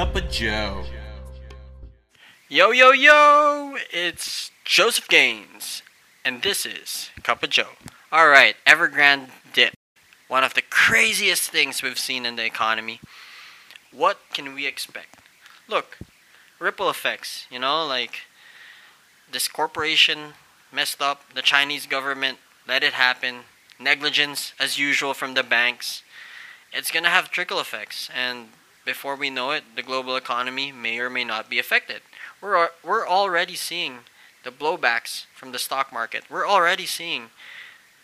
Cup of Joe. Yo, yo, yo! It's Joseph Gaines, and this is Cup of Joe. Alright, Evergrande dip. One of the craziest things we've seen in the economy. What can we expect? Look, ripple effects, you know, like this corporation messed up, the Chinese government let it happen, negligence as usual from the banks. It's gonna have trickle effects, and before we know it, the global economy may or may not be affected. We're we're already seeing the blowbacks from the stock market. We're already seeing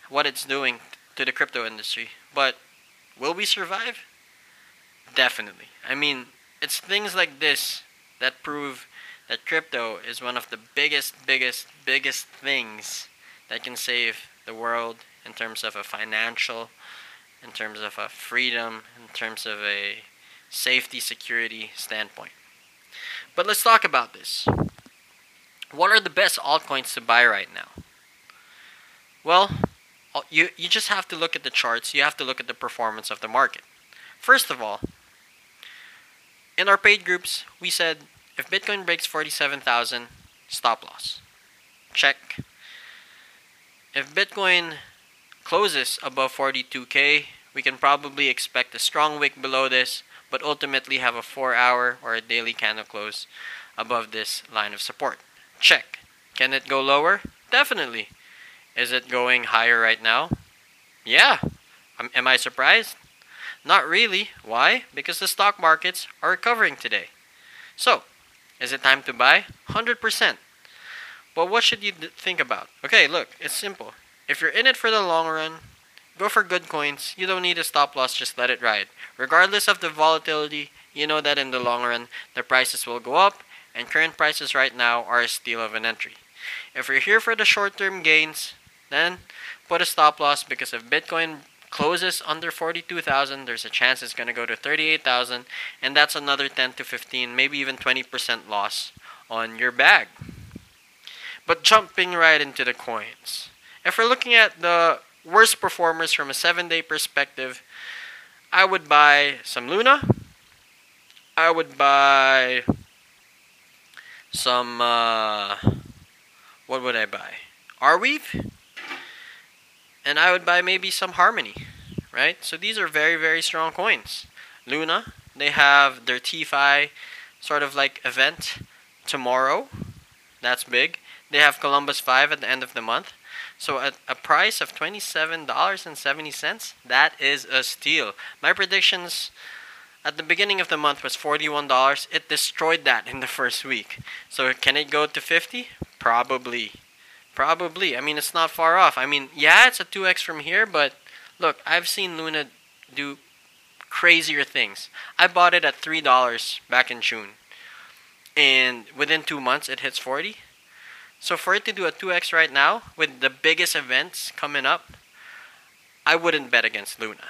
what it's doing to the crypto industry. But will we survive? Definitely. I mean, it's things like this that prove that crypto is one of the biggest, biggest, biggest things that can save the world in terms of a financial, in terms of a freedom, in terms of a safety security standpoint. But let's talk about this. What are the best altcoins to buy right now? Well, uh, you you just have to look at the charts. You have to look at the performance of the market. First of all, in our paid groups, we said if Bitcoin breaks 47,000, stop loss. Check. If Bitcoin closes above 42k, we can probably expect a strong wick below this, but ultimately have a 4 hour or a daily candle close above this line of support. Check. Can it go lower? Definitely. Is it going higher right now? Yeah. Am I surprised? Not really. Why? Because the stock markets are recovering today. So, is it time to buy? 100%. But what should you think about? Okay, look, it's simple. If you're in it for the long run, go for good coins. You don't need a stop loss, just let it ride. Regardless of the volatility, you know that in the long run, the prices will go up, and current prices right now are a steal of an entry. If you're here for the short term gains, then put a stop loss because if Bitcoin closes under 42,000, there's a chance it's going to go to 38,000, and that's another 10 to 15, maybe even 20% loss on your bag. But jumping right into the coins. If we're looking at the worst performers from a 7 day perspective, I would buy some Luna. I would buy some uh, what would I buy? Arweave? And I would buy maybe some Harmony, right? So these are very, very strong coins. Luna, they have their TFI sort of like event tomorrow. That's big. They have Columbus 5 at the end of the month. So at a price of $27.70, that is a steal. My predictions at the beginning of the month was $41. It destroyed that in the first week. So can it go to 50? Probably. Probably. I mean, it's not far off. I mean, yeah, it's a 2x from here, but look, I've seen Luna do crazier things. I bought it at $3 back in June. And within 2 months it hits 40. So for it to do a 2x right now with the biggest events coming up, I wouldn't bet against Luna.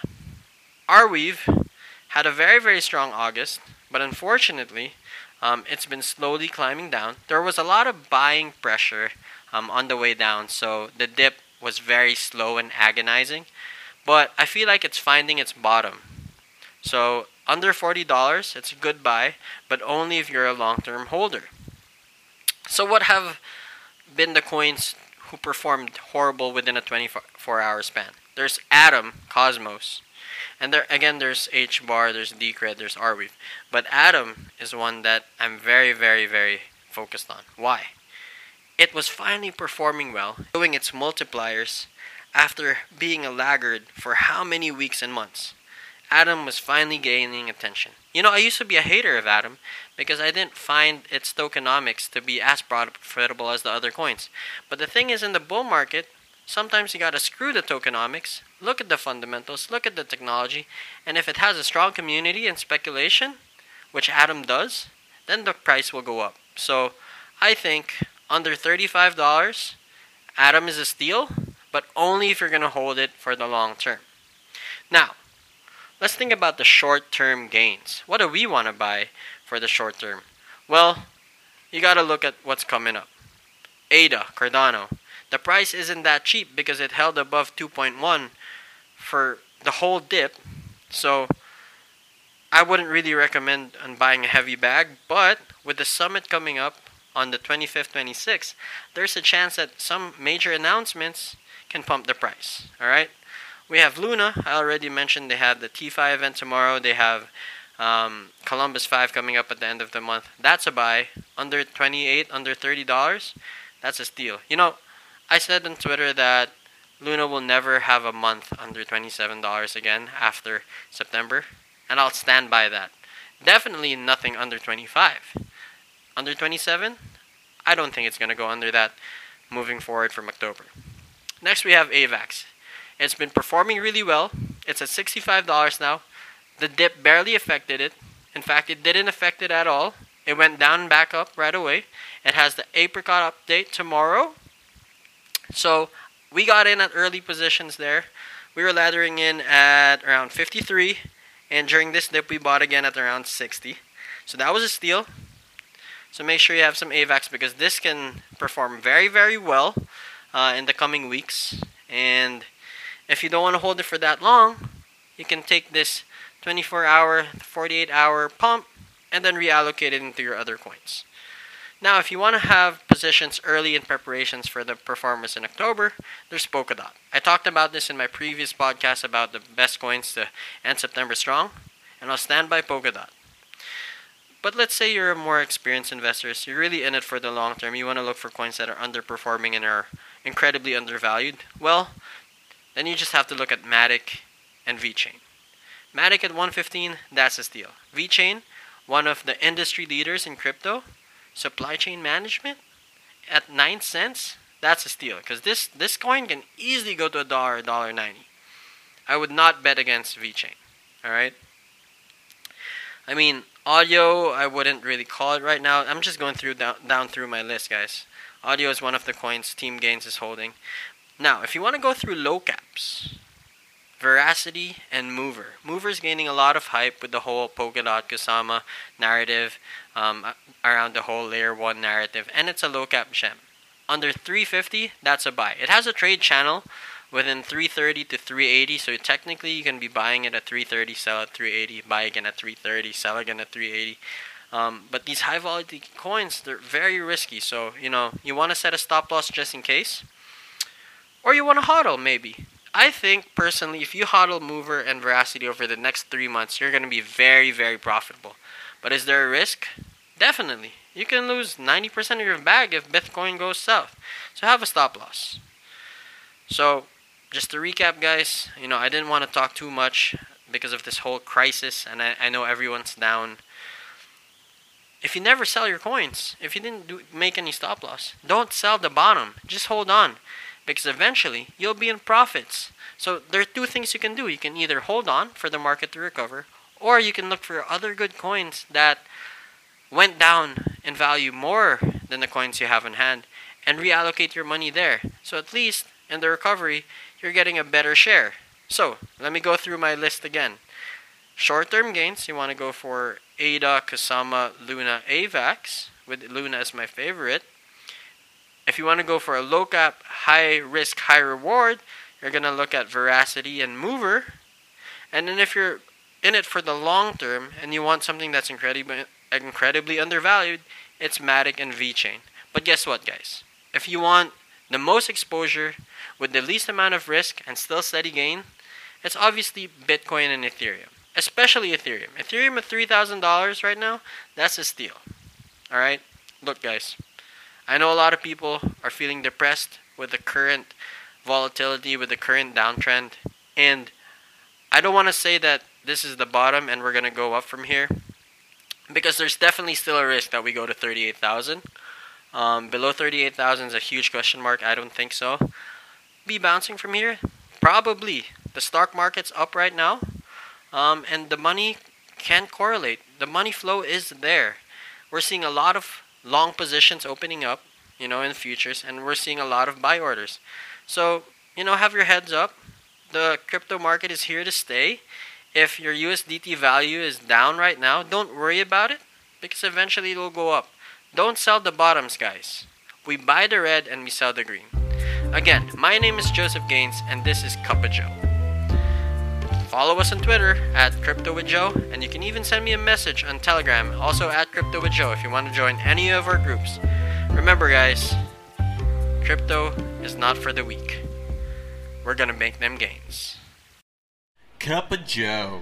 Arweave had a very very strong August, but unfortunately, um, it's been slowly climbing down. There was a lot of buying pressure um, on the way down, so the dip was very slow and agonizing. But I feel like it's finding its bottom. So under forty dollars, it's a good buy, but only if you're a long-term holder. So what have been the coins who performed horrible within a 24-hour span? There's Atom, Cosmos, and there again there's H bar, there's Decred, there's Arweave. But Atom is one that I'm very, very, very focused on. Why? It was finally performing well, doing its multipliers after being a laggard for how many weeks and months. Atom was finally gaining attention. You know, I used to be a hater of Atom because I didn't find its tokenomics to be as profitable as the other coins. But the thing is, in the bull market, sometimes you gotta screw the tokenomics, look at the fundamentals, look at the technology, and if it has a strong community and speculation, which Atom does, then the price will go up. So I think under $35, Atom is a steal, but only if you're gonna hold it for the long term. Now, let's think about the short term gains. What do we want to buy for the short term? Well, you got to look at what's coming up. ADA, Cardano. The price isn't that cheap because it held above 2.1 for the whole dip. So I wouldn't really recommend on buying a heavy bag, but with the summit coming up on the 25th, 26th, there's a chance that some major announcements can pump the price. All right. We have Luna. I already mentioned they have the T5 event tomorrow. They have um, Columbus 5 coming up at the end of the month. That's a buy. Under 28, under $30. That's a steal. You know, I said on Twitter that Luna will never have a month under $27 again after September, and I'll stand by that. Definitely nothing under 25. Under 27, I don't think it's going to go under that moving forward from October. Next, we have AVAX. It's been performing really well. It's at $65 now. The dip barely affected it. In fact, it didn't affect it at all. It went down and back up right away. It has the apricot update tomorrow. So we got in at early positions there. We were laddering in at around 53, and during this dip, we bought again at around 60. So that was a steal. So make sure you have some AVAX because this can perform very, very well uh, in the coming weeks. And if you don't want to hold it for that long, you can take this 24 hour, 48 hour pump and then reallocate it into your other coins. Now, if you want to have positions early in preparations for the performance in October, there's Polkadot. I talked about this in my previous podcast about the best coins to end September strong, and I'll stand by Polkadot. But let's say you're a more experienced investor, so you're really in it for the long term. You want to look for coins that are underperforming and are incredibly undervalued. Well, then you just have to look at Matic and VeChain. Matic at 115, that's a steal. VeChain, one of the industry leaders in crypto, supply chain management at 9 cents, that's a steal because this this coin can easily go to a dollar, dollar 90. I would not bet against VeChain. All right? I mean, audio, I wouldn't really call it right now. I'm just going through down, down through my list, guys. Audio is one of the coins Team Gains is holding. Now, if you want to go through low caps, Verasity and Mover. Mover is gaining a lot of hype with the whole Polkadot Kusama narrative um, around the whole layer 1 narrative, and it's a low cap gem. Under 350, that's a buy. It has a trade channel within 330 to 380, so technically you can be buying it at 330, sell at 380, buy again at 330, sell again at 380. Um, but these high volatility coins, they're very risky. So, you know, you want to set a stop loss just in case. Or you want to hodl, maybe. I think personally, if you hodl Mover and Verasity over the next three months, you're going to be very, very profitable. But is there a risk? Definitely. You can lose 90% of your bag if Bitcoin goes south. So have a stop loss. So, just to recap, guys, you know, I didn't want to talk too much because of this whole crisis, and I, I know everyone's down. If you never sell your coins, if you didn't do, make any stop loss, don't sell the bottom. Just hold on because eventually you'll be in profits. So there are two things you can do. You can either hold on for the market to recover, or you can look for other good coins that went down in value more than the coins you have in hand and reallocate your money there. So at least in the recovery, you're getting a better share. So let me go through my list again. Short term gains, you want to go for ADA, Kusama, Luna, AVAX, with Luna as my favorite. If you want to go for a low cap, high risk, high reward, you're going to look at Verasity and Mover. And then if you're in it for the long term and you want something that's incredibly incredibly undervalued, it's Matic and VeChain. But guess what, guys? If you want the most exposure with the least amount of risk and still steady gain, it's obviously Bitcoin and Ethereum, especially Ethereum. Ethereum at $3,000 right now, that's a steal. All right? Look, guys, I know a lot of people are feeling depressed with the current volatility, with the current downtrend, and I don't want to say that this is the bottom and we're going to go up from here because there's definitely still a risk that we go to 38,000. Um, below 38,000 is a huge question mark. I don't think so. Be bouncing from here? Probably. The stock market's up right now, um, and the money can correlate. The money flow is there. We're seeing a lot of long positions opening up, you know, in futures, and we're seeing a lot of buy orders. So, you know, have your heads up. The crypto market is here to stay. If your USDT value is down right now, don't worry about it because eventually it'll go up. Don't sell the bottoms, guys. We buy the red and we sell the green. Again, my name is Joseph Gaines and this is Cup of Joe. Follow us on Twitter at Crypto with Joe, and you can even send me a message on Telegram, also at Crypto with Joe, if you want to join any of our groups. Remember, guys, crypto is not for the weak. We're gonna make them gains. Cup of Joe.